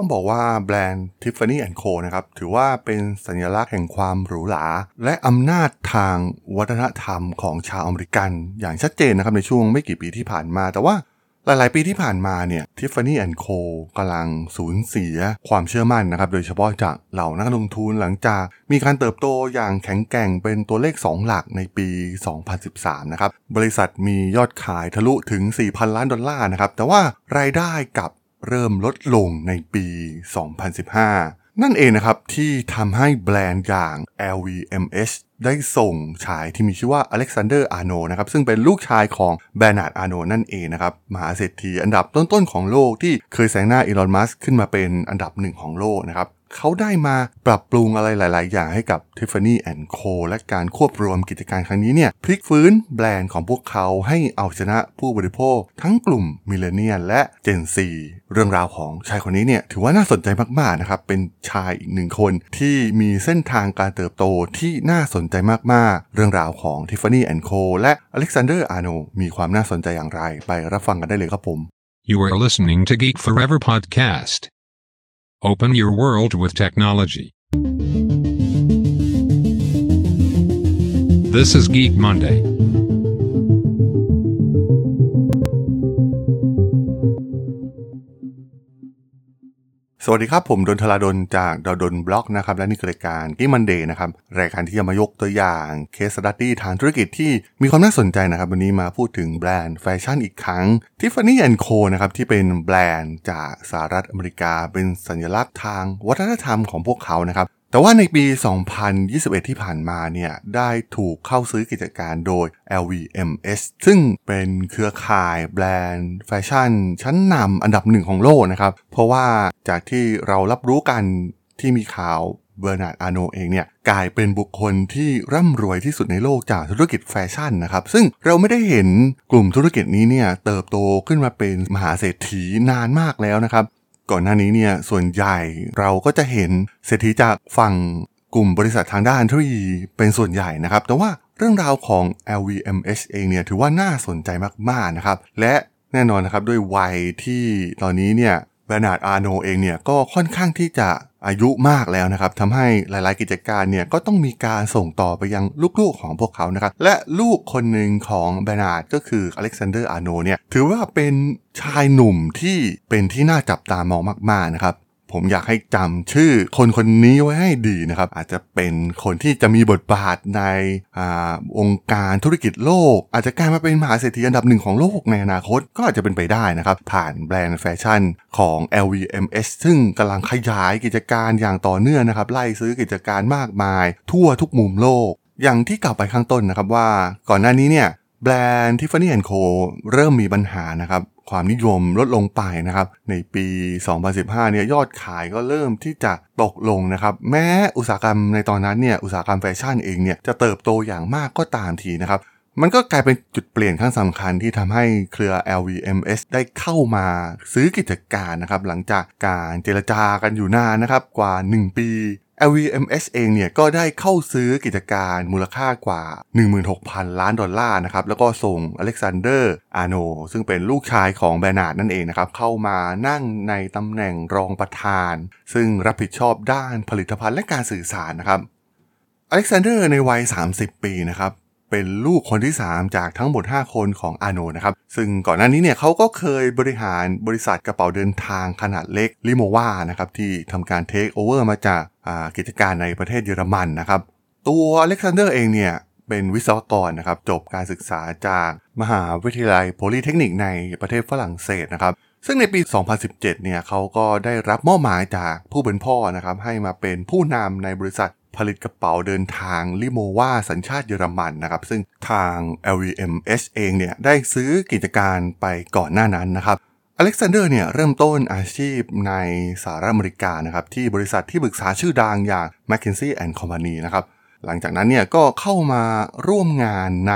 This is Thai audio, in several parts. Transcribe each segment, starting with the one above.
ต้องบอกว่าแบรนด์ Tiffany Co นะครับถือว่าเป็นสัญลักษณ์แห่งความหรูหรา และอำนาจทางวัฒนธรรมของชาวอเมริกัน อย่างชัดเจนนะครับในช่วงไม่กี่ปีที่ผ่านมาแต่ว่าหลาย ๆ ปีที่ผ่านมาเนี่ย Tiffany Co กำลังสูญเสียความเชื่อมั่นนะครับ โดยเฉพาะจากเหล่านักลงทุนหลังจากมีการเติบโตอย่างแข็งแกร่งเป็นตัวเลข 2 หลักในปี 2013 นะครับ บริษัทมียอดขายทะลุถึง 4,000 ล้านดอลลาร์นะครับ แต่ว่ารายได้กลับ เริ่มลดลงในปี 2015 นั่นเองนะครับที่ทำให้แบรนด์อย่าง LVMH ได้ส่งชายที่มีชื่อว่า Alexandre Arnault นะครับซึ่งเป็นลูกชายของ Bernard Arnault นั่นเองนะครับมหาเศรษฐีอันดับต้นๆของโลกที่เคยแซงหน้า Elon Musk ขึ้นมาเป็นอันดับหนึ่งของโลกนะครับ เขาได้มาปรับปรุงอะไรหลาย ๆ อย่างให้กับ Tiffany Co และการควบรวมกิจการครั้งนี้เนี่ยพลิกฟื้นแบรนด์ของพวกเขาให้เอาชนะผู้บริโภค ทั้งกลุ่มมิเลเนียลและ Gen Z เรื่องราวของชายคนนี้เนี่ยถือว่าน่าสนใจมาก ๆ นะครับ เป็นชายอีกหนึ่งคนที่มีเส้นทางการเติบโตที่น่าสนใจมาก ๆ เรื่องราวของ Tiffany Co และ Alexander Arnold มีความน่าสนใจอย่างไร ไปรับฟังกันได้เลยครับผม You are listening to Geek Forever podcast. Open your world with technology. This is Geek Monday. สวัสดีครับ ผมดลธราดลจากด.ดล็อกนะครับ และนี่คือรายการ Geek Monday นะครับ รายการที่จะมายกตัวอย่าง case study ทางธุรกิจที่มีความน่าสนใจนะครับ วันนี้มาพูดถึงแบรนด์แฟชั่นอีกครั้ง Tiffany Co นะครับ ที่เป็นแบรนด์จากสหรัฐอเมริกา เป็นสัญลักษณ์ทางวัฒนธรรมของพวกเขานะครับ แต่ว่าในปี 2021 ที่ผ่านมาเนี่ยได้ถูกเข้าซื้อกิจการโดย LVMH ซึ่งเป็นเครือข่ายแบรนด์แฟชั่น ชั้นนำอันดับหนึ่งของโลกนะครับ เพราะว่าจากที่เรารับรู้กันที่มีข่าว Bernard Arnault เองเนี่ยกลายเป็นบุคคลที่ร่ำรวยที่สุดในโลกจากธุรกิจแฟชั่นนะครับ ซึ่งเราไม่ได้เห็นกลุ่มธุรกิจนี้เนี่ยเติบโตขึ้นมาเป็นมหาเศรษฐีนานมากแล้วนะครับ ก่อนหน้านี้เนี่ยส่วนใหญ่เราก็จะเห็นเศรษฐีจากฝั่งกลุ่มบริษัททางด้านเทคโนโลยีเป็นส่วนใหญ่นะครับ แต่ว่าเรื่องราวของ LVMH เองเนี่ยถือว่าน่าสนใจมากๆนะครับ และแน่นอนนะครับด้วยวัยที่ตอนนี้เนี่ย Bernard Arnault เองเนี่ยก็ค่อนข้างที่จะอายุมากแล้วนะครับทำให้หลาย ๆ กิจการเนี่ยก็ต้องมีการส่งต่อไปยังลูก ๆ ของพวกเขานะครับ และลูกคนหนึ่งของ Bernard ก็คือ Alexandre Arnault เนี่ยถือว่าเป็นชายหนุ่มที่เป็นที่น่าจับตามองมาก ๆ นะครับ ผมอยากให้จำชื่อคนคนนี้ไว้ให้ดีนะครับ อาจจะเป็นคนที่จะมีบทบาทในอองค์การธุรกิจโลก อาจจะกลายมาเป็นมหาเศรษฐีอันดับหนึ่งของโลกในอนาคตก็อาจจะเป็นไปได้นะครับ ผ่านแบรนด์แฟชั่นของ LVMH ซึ่งกำลังขยายกิจการอย่างต่อเนื่องนะครับ ไล่ซื้อกิจการมากมาย ทั่วทุกมุมโลก อย่างที่กล่าวไปข้างต้นนะครับว่าก่อนหน้านี้เนี่ยแบรนด์ Tiffany Co เริ่มมีปัญหานะครับ ความนิยมลดลงไปนะครับ ในปี 2015 เนี่ยยอดขายก็เริ่มที่จะตกลงนะครับ แม้อุตสาหกรรมในตอนนั้นเนี่ยอุตสาหกรรมแฟชั่นเองเนี่ยจะเติบโตอย่างมากก็ตามทีนะครับมันก็กลายเป็นจุดเปลี่ยนครั้งสำคัญที่ทำให้เครือ LVMH ได้เข้ามาซื้อกิจการนะครับ หลังจากการเจรจากันอยู่นานนะครับกว่า 1 ปี LVMH เองเนี่ยก็ได้เข้าซื้อกิจการมูลค่ากว่า 16,000 ล้านดอลลาร์นะครับ แล้วก็ส่ง Alexandre Arnault ซึ่งเป็นลูกชายของ Bernard นั่นเองนะครับ เข้ามานั่งในตำแหน่งรองประธาน ซึ่งรับผิดชอบด้านผลิตภัณฑ์และการสื่อสารนะครับ Alexandre ในวัย 30 ปีนะครับเป็นลูกคนที่ 3 จากทั้งหมด 5 คนของอาโนนะครับ ซึ่งก่อนหน้านี้เนี่ยเขาก็เคยบริหารบริษัทกระเป๋าเดินทางขนาดเล็ก Rimowa นะครับ ที่ทำการเทคโอเวอร์มาจาก กิจการในประเทศเยอรมันนะครับ ตัว Alexandre เองเนี่ยเป็นวิศวกรนะครับจบการศึกษาจากมหาวิทยาลัยโพลีเทคนิคในประเทศฝรั่งเศสนะครับ ซึ่งในปี 2017 เนี่ยเขาก็ได้รับมอบหมายจากผู้เป็นพ่อนะครับให้มาเป็นผู้นำในบริษัทผลิตกระเป๋าเดินทาง Rimowa สัญชาติเยอรมันนะครับ ซึ่งทาง LVMH เองเนี่ยได้ซื้อกิจการไปก่อนหน้านั้นนะครับ Alexandre เนี่ยเริ่มต้นอาชีพในสหรัฐอเมริกานะครับที่บริษัทที่ปรึกษาชื่อดังอย่าง McKinsey and Company นะครับหลังจากนั้นเนี่ยก็เข้ามาร่วมงานใน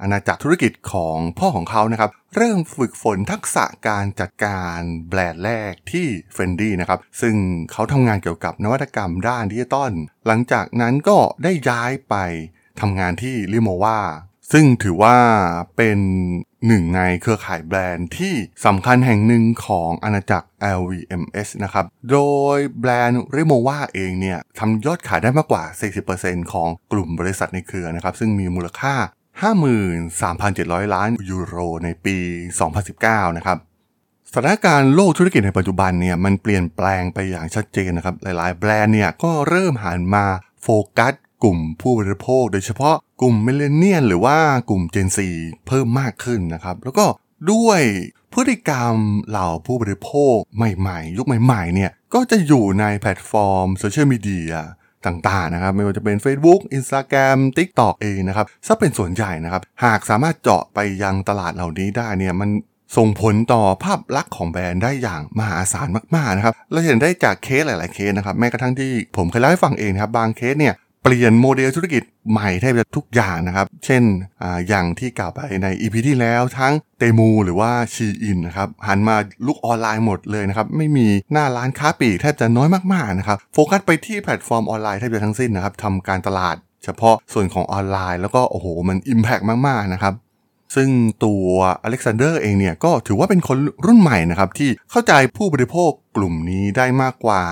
อาณาจักรธุรกิจของพ่อของเขานะครับ เริ่มฝึกฝนทักษะการจัดการแบรนด์แรกที่เฟนดี้นะครับ ซึ่งเขาทำงานเกี่ยวกับนวัตกรรมด้านดิจิตอลหลังจากนั้นก็ได้ย้ายไปทำงานที่ลิโมวาซึ่งถือว่าเป็น หนึ่งในเครือข่ายแบรนด์ที่สำคัญแห่งหนึ่งของอาณาจักร LVMH นะครับ โดยแบรนด์ Rimowa เองเนี่ยทำยอดขายได้มากกว่า 40%ของกลุ่มบริษัทในเครือนะครับ ซึ่งมีมูลค่า 53,700 ล้านยูโรในปี 2019 นะครับสถานการณ์โลกธุรกิจในปัจจุบันเนี่ยมันเปลี่ยนแปลงไปอย่างชัดเจนนะครับ หลายๆ แบรนด์เนี่ยก็เริ่มหันมาโฟกัส กลุ่มผู้บริโภค โดยเฉพาะกลุ่ม Millennial หรือว่ากลุ่ม Gen Z เพิ่มมากขึ้นนะครับ แล้วก็ด้วยพฤติกรรมเหล่าผู้บริโภคใหม่ๆ ยุคใหม่ๆเนี่ยก็จะอยู่ในแพลตฟอร์มโซเชียลมีเดียต่างๆนะครับไม่ว่าจะเป็น Facebook Instagram TikTok เองนะครับซะเป็นส่วนใหญ่นะครับ หากสามารถเจาะไปยังตลาดเหล่านี้ได้เนี่ยมันส่งผลต่อภาพลักษณ์ของแบรนด์ได้อย่างมหาศาลมากๆนะครับเราเห็นได้จากเคสหลาย ๆเคสนะครับแม้กระทั่งที่ผมเคยเล่าให้ฟังเองนะครับบางเคสเนี่ย เปลี่ยนโมเดลธุรกิจใหม่แทบจะทุกอย่างนะครับ เช่นออย่างที่กล่าวไปใน EP ที่แล้วทั้ง Temu หรือว่า Shein นะครับหันมารุกออนไลน์หมดเลยนะครับ ไม่มีหน้าร้านค้าปลีกแทบจะน้อยมากๆนะครับโฟกัสไปที่แพลตฟอร์มออนไลน์แทบจะทั้งสิ้นนะครับทำการตลาดเฉพาะส่วนของออนไลน์แล้วก็โอ้โหมัน impact มาก ๆ นะครับ ซึ่งตัวอเล็กซานเดอร์เองเนี่ยก็ถือว่าเป็นคนรุ่นใหม่นะครับที่เข้าใจผู้บริโภคกลุ่มนี้ได้มากกว่า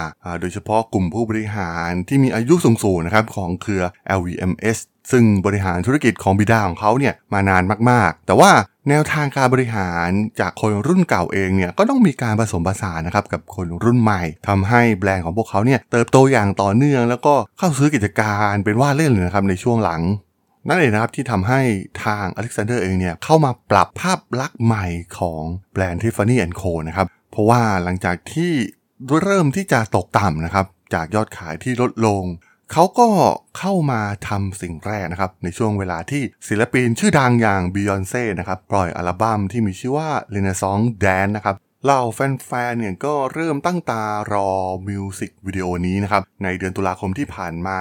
โดยเฉพาะกลุ่มผู้บริหารที่มีอายุสูงๆนะครับของเครือ LVMS ซึ่งบริหารธุรกิจของบิดาของเขาเนี่ยมานานมากๆ แต่ว่าแนวทางการบริหารจากคนรุ่นเก่าเองเนี่ยก็ต้องมีการผสมผสานนะครับกับคนรุ่นใหม่ทำให้แบรนด์ของพวกเขาเนี่ยเติบโตอย่างต่อเนื่อง แล้วก็เข้าซื้อกิจการเป็นว่าเล่นเลยนะครับในช่วงหลัง นั่นเองนะครับที่ทำให้ทางอเล็กซานเดอร์เองเนี่ยเข้ามาปรับภาพลักษณ์ใหม่ของแบรนด์ Tiffany Co นะครับ เพราะว่าหลังจากที่เริ่มที่จะตกต่ำนะครับ จากยอดขายที่ลดลง เขาก็เข้ามาทำสิ่งแรกนะครับ ในช่วงเวลาที่ศิลปินชื่อดังอย่างบิยอนเซ่นะครับ ปล่อยอัลบั้มที่มีชื่อว่า Renaissance Dance นะครับเหล่าแฟนๆ เนี่ยก็เริ่มตั้งตารอมิวสิกวิดีโอนี้นะครับ ในเดือนตุลาคมที่ผ่านมา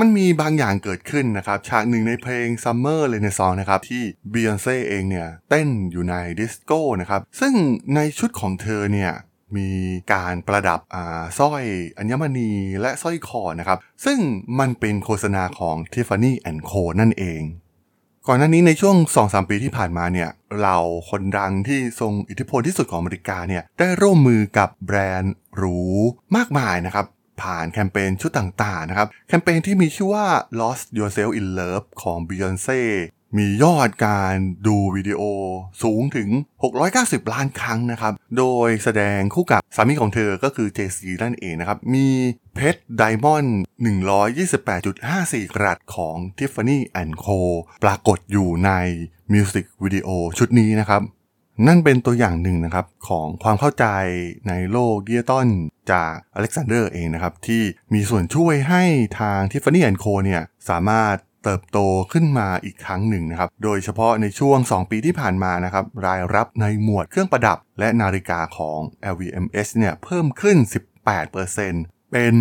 มันมีบางอย่างเกิดขึ้นนะครับ ฉากหนึ่งในเพลง Summer Renaissance นะครับ ที่ Beyonce เองเนี่ย เต้นอยู่ในดิสโก้นะครับ ซึ่งในชุดของเธอเนี่ยมีการประดับอ่าสร้อยอัญมณีและสร้อยคอนะครับ ซึ่งมันเป็นโฆษณาของ Tiffany Co นั่นเอง ก่อนหน้านี้ในช่วง 2-3 ปีที่ผ่านมาเนี่ยเราคนดังที่ทรงอิทธิพลที่สุดของอเมริกาเนี่ยได้ร่วมมือกับแบรนด์หรูมากมายนะครับ ผ่านแคมเปญชุดต่างๆนะครับ แคมเปญที่มีชื่อว่า Lost Yourself in Love ของ Beyonce มียอดการดูวิดีโอสูงถึง 690 ล้านครั้งนะครับ โดยแสดงคู่กับสามีของเธอก็คือ Jay-Z นั่นเองนะครับ มีเพชร diamond 128.54 กะรัตของ Tiffany Co ปรากฏอยู่ในมิวสิกวิดีโอชุดนี้นะครับ นั่นเป็นตัวอย่างหนึ่งนะครับของความเข้าใจในโลกดิจิตอลจากอเล็กซานเดอร์เองนะครับ ที่มีส่วนช่วยให้ทางทิฟฟานี่แอนโคเนี่ยสามารถเติบโตขึ้นมาอีกครั้งหนึ่งนะครับ โดยเฉพาะในช่วง 2 ปีที่ผ่านมานะครับ รายรับในหมวดเครื่องประดับและนาฬิกาของ LVMH เนี่ยเพิ่มขึ้น 18%เเป็น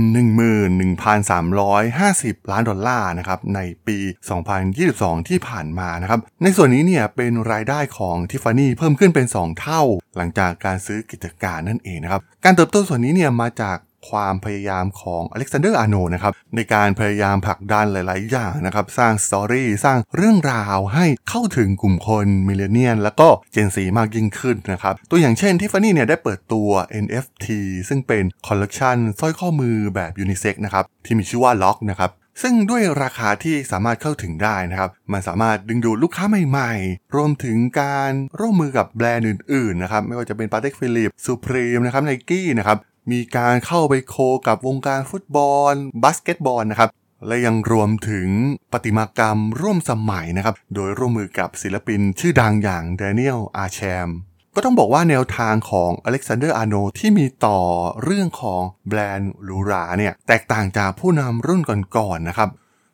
11,350 ล้านดอลลาร์นะครับในปี 2022 ที่ผ่านมานะครับในส่วนนี้เนี่ยเป็นรายได้ของทิฟฟานี่เพิ่มขึ้นเป็น 2 เท่า หลังจากการซื้อกิจการนั่นเองนะครับการเติบโตส่วนนี้เนี่ยมาจาก ความพยายามของอเล็กซานเดอร์อาโนนะครับในการพยายามผลักดันหลาย ๆ อย่างนะครับ สร้าง story สร้างเรื่องราวให้เข้าถึงกลุ่มคน millennial แล้วก็ Gen Z มากยิ่งขึ้นนะครับ ตัวอย่างเช่นที่ฟานี่เนี่ยได้เปิดตัว NFT ซึ่งเป็นคอลเลกชันสร้อยข้อมือแบบยูนิเซ็กนะครับที่มีชื่อว่าล็อกนะครับซึ่งด้วยราคาที่สามารถเข้าถึงได้นะครับ มันสามารถดึงดูดลูกค้าใหม่ๆ รวมถึงการร่วมมือกับแบรนด์อื่นๆนะครับ ไม่ว่าจะเป็น Patek Philippe Supreme นะครับไนกี้นะครับ มีการเข้าไป co กับวงการฟุตบอลบาสเกตบอลนะครับและยังรวมถึงประติมากรรมร่วมสมัยนะครับ โดยร่วมมือกับศิลปินชื่อดังอย่าง Daniel Arsham ก็ต้องบอกว่าแนวทางของอเล็กซานเดอร์อาโนที่มีต่อเรื่องของแบรนด์หรูหราเนี่ยแตกต่างจากผู้นำรุ่นก่อนๆนนะครับ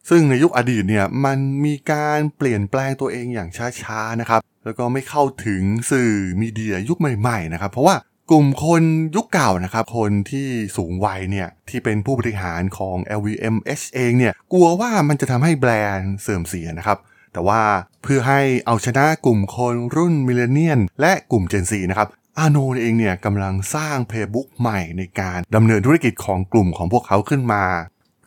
ซึ่งในยุคอดีตเนี่ยมันมีการเปลี่ยนแปลงตัวเองอย่างช้าๆนะครับ แล้วก็ไม่เข้าถึงสื่อมีเดียยุคใหม่ๆนะครับ เพราะว่า กลุ่มคนยุคเก่านะครับ คนที่สูงวัยเนี่ยที่เป็นผู้บริหารของ LVMH เองเนี่ยกลัวว่ามันจะทำให้แบรนด์เสื่อมเสียนะครับ แต่ว่าเพื่อให้เอาชนะกลุ่มคนรุ่นมิเลเนียนและกลุ่ม Gen Z นะครับอาโนเองเนี่ยกำลังสร้างเพย์บุ๊กใหม่ในการดำเนินธุรกิจของกลุ่มของพวกเขาขึ้นมา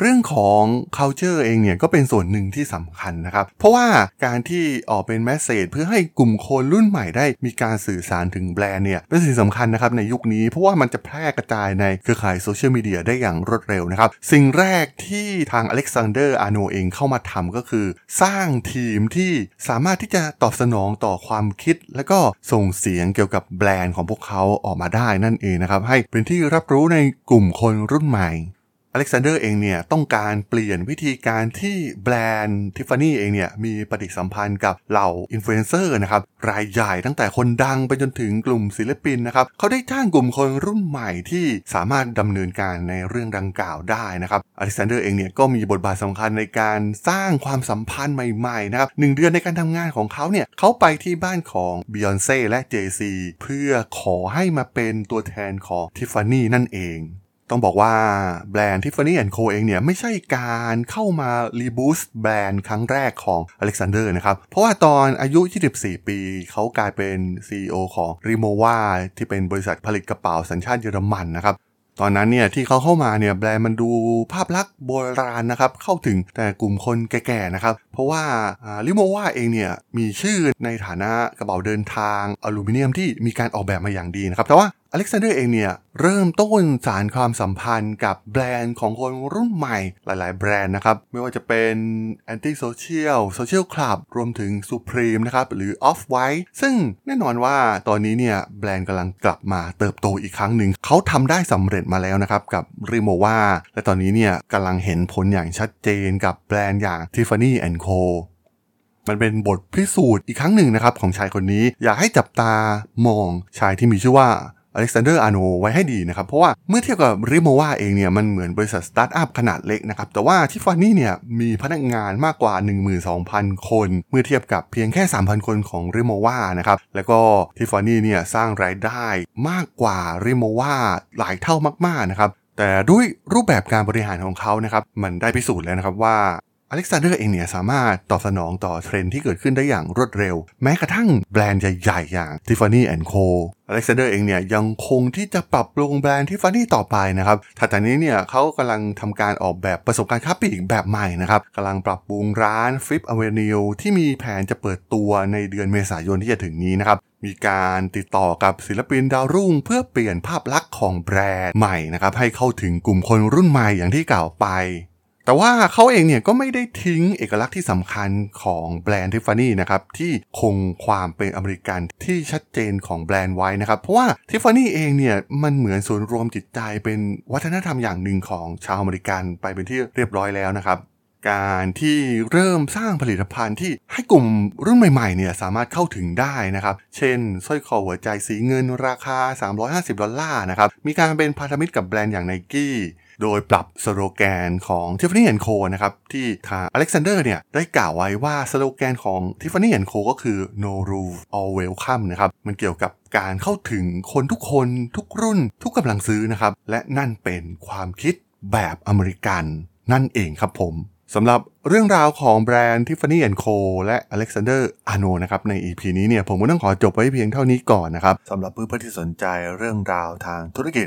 เรื่องของ culture เองเนี่ยก็เป็นส่วนหนึ่งที่สำคัญนะครับ เพราะว่าการที่ออกเป็น message เพื่อให้กลุ่มคนรุ่นใหม่ได้มีการสื่อสารถึงแบรนด์เนี่ยเป็นสิ่งสำคัญนะครับในยุคนี้เพราะว่ามันจะแพร่กระจายในเครือข่ายโซเชียลมีเดียได้อย่างรวดเร็วนะครับ สิ่งแรกที่ทางอเล็กซานเดอร์อาโนเองเข้ามาทำก็คือ สร้างทีมที่สามารถที่จะตอบสนองต่อความคิด และก็ส่งเสียงเกี่ยวกับแบรนด์ของพวกเขาออกมาได้นั่นเองนะครับให้เป็นที่รับรู้ในกลุ่มคนรุ่นใหม่ อเล็กซานเดอร์เองเนี่ยต้องการเปลี่ยนวิธีการที่แบรนด์ทิฟฟานี่เองเนี่ยมีปฏิสัมพันธ์กับเหล่าอินฟลูเอนเซอร์นะครับรายใหญ่ตั้งแต่คนดังไปจนถึงกลุ่มศิลปินนะครับเขาได้จ้างกลุ่มคนรุ่นใหม่ที่สามารถดำเนินการในเรื่องดังกล่าวได้นะครับอเล็กซานเดอร์เองเนี่ยก็มีบทบาทสำคัญในการสร้างความสัมพันธ์ใหม่ๆนะครับหนึ่งเดือนในการทำงานของเขาเนี่ยเขาไปที่บ้านของบิออนเซ่และ Jay-Zเพื่อขอให้มาเป็นตัวแทนของทิฟฟานี่นั่นเอง ต้องบอกว่าแบรนด์ Tiffany Co เองเนี่ยไม่ใช่การเข้ามารีบูสต์แบรนด์ครั้งแรกของอเล็กซานเดอร์นะครับ เพราะว่าตอนอายุ 24 ปี เขากลายเป็น CEO ของ r i m o v a ที่เป็นบริษัทผลิตกระเป๋าสัญชาติเยอรมันนะครับ ตอนนั้นเนี่ยที่เขาเข้ามาเนี่ยแบรนด์มันดูภาพลักษณ์โบราณนะครับ เข้าถึงแต่กลุ่มคนแก่ๆนะครับ เพราะว่าRimowa เองเนี่ยมีชื่อในฐานะกระเป๋าเดินทางอลูมิเนียมที่มีการออกแบบมาอย่างดีนะครับแต่ว่า อเล็กซานเดอร์เองเนี่ยเริ่มต้นสานความสัมพันธ์กับแบรนด์ของคนรุ่นใหม่หลาย ๆ แบรนด์นะครับ ไม่ว่าจะเป็น Anti Social Social Club รวมถึง Supreme นะครับ หรือ Off White ซึ่งแน่นอนว่าตอนนี้เนี่ยแบรนด์กำลังกลับมาเติบโตอีกครั้งหนึ่ง เขาทำได้สำเร็จมาแล้วนะครับ กับ r i m o v a และตอนนี้เนี่ยกำลังเห็นผลอย่างชัดเจนกับแบรนด์อย่าง Tiffany Co มันเป็นบทพิสูจน์อีกครั้งหนึ่งนะครับของชายคนนี้ อยากให้จับตามองชายที่มีชื่อว่า อเล็กซานเดอร์อาโนไว้ให้ดีนะครับ เพราะว่าเมื่อเทียบกับ Rimowa เองเนี่ยมันเหมือนบริษัทสตาร์ทอัพขนาดเล็กนะครับ แต่ว่าทิฟฟานี่เนี่ยมีพนักงานมากกว่า 12,000 คน เมื่อเทียบกับเพียงแค่ 3,000 คนของ Rimowa นะครับแล้วก็ทิฟฟานี่เนี่ยสร้างรายได้มากกว่า Rimowa หลายเท่ามากๆนะครับแต่ด้วยรูปแบบการบริหารของเขานะครับมันได้พิสูจน์แล้วนะครับว่า อเล็กซานเดอร์เองเนี่ยสามารถตอบสนองต่อเทรนด์ที่เกิดขึ้นได้อย่างรวดเร็ว แม้กระทั่งแบรนด์ใหญ่ๆอย่าง Tiffany Co อเล็กซานเดอร์เองเนี่ยยังคงที่จะปรับปรุงแบรนด์ Tiffany ต่อไปนะครับถัดจากนี้เนี่ยเขากำลังทำการออกแบบประสบการณ์ค้าปลีกแบบใหม่นะครับกำลังปรับปรุงร้าน Fifth Avenue ที่มีแผนจะเปิดตัวในเดือนเมษายนที่จะถึงนี้นะครับมีการติดต่อกับศิลปินดาวรุ่ง เพื่อเปลี่ยนภาพลักษณ์ของแบรนด์ใหม่นะครับให้เข้าถึงกลุ่มคนรุ่นใหม่อย่างที่กล่าวไป แต่ว่าเขาเองเนี่ยก็ไม่ได้ทิ้งเอกลักษณ์ที่สำคัญของแบรนด์ทิฟฟานี่นะครับที่คงความเป็นอเมริกันที่ชัดเจนของแบรนด์ไว้นะครับ เพราะว่าทิฟฟานี่เองเนี่ยมันเหมือนศูนย์รวมจิตใจเป็นวัฒนธรรมอย่างหนึ่งของชาวอเมริกันไปเป็นที่เรียบร้อยแล้วนะครับการที่เริ่มสร้างผลิตภัณฑ์ที่ให้กลุ่มรุ่นใหม่ๆเนี่ยสามารถเข้าถึงได้นะครับ เช่นสร้อยคอหัวใจสีเงินราคา 350 ดอลลาร์นะครับ มีการเป็นพันธมิตรกับแบรนด์อย่างไนกี้ โดยปรับสโลแกนของ Tiffany Co นะครับที่ทางอเล็กซานเดอร์เนี่ยได้กล่าวไว้ว่าสโลแกนของ Tiffany Co ก็คือ no rule all welcome นะครับมันเกี่ยวกับการเข้าถึงคนทุกคนทุกรุ่น ทุกกำลังซื้อนะครับและนั่นเป็นความคิดแบบอเมริกันนั่นเองครับผมสำหรับเรื่องราวของแบรนด์ Tiffany Co และ Alexander Arnault นะครับใน EP นี้เนี่ยผมก็ต้องขอจบไว้เพียงเท่านี้ก่อนนะครับสำหรับเพื่อนๆที่สนใจเรื่องราวทางธุรกิจ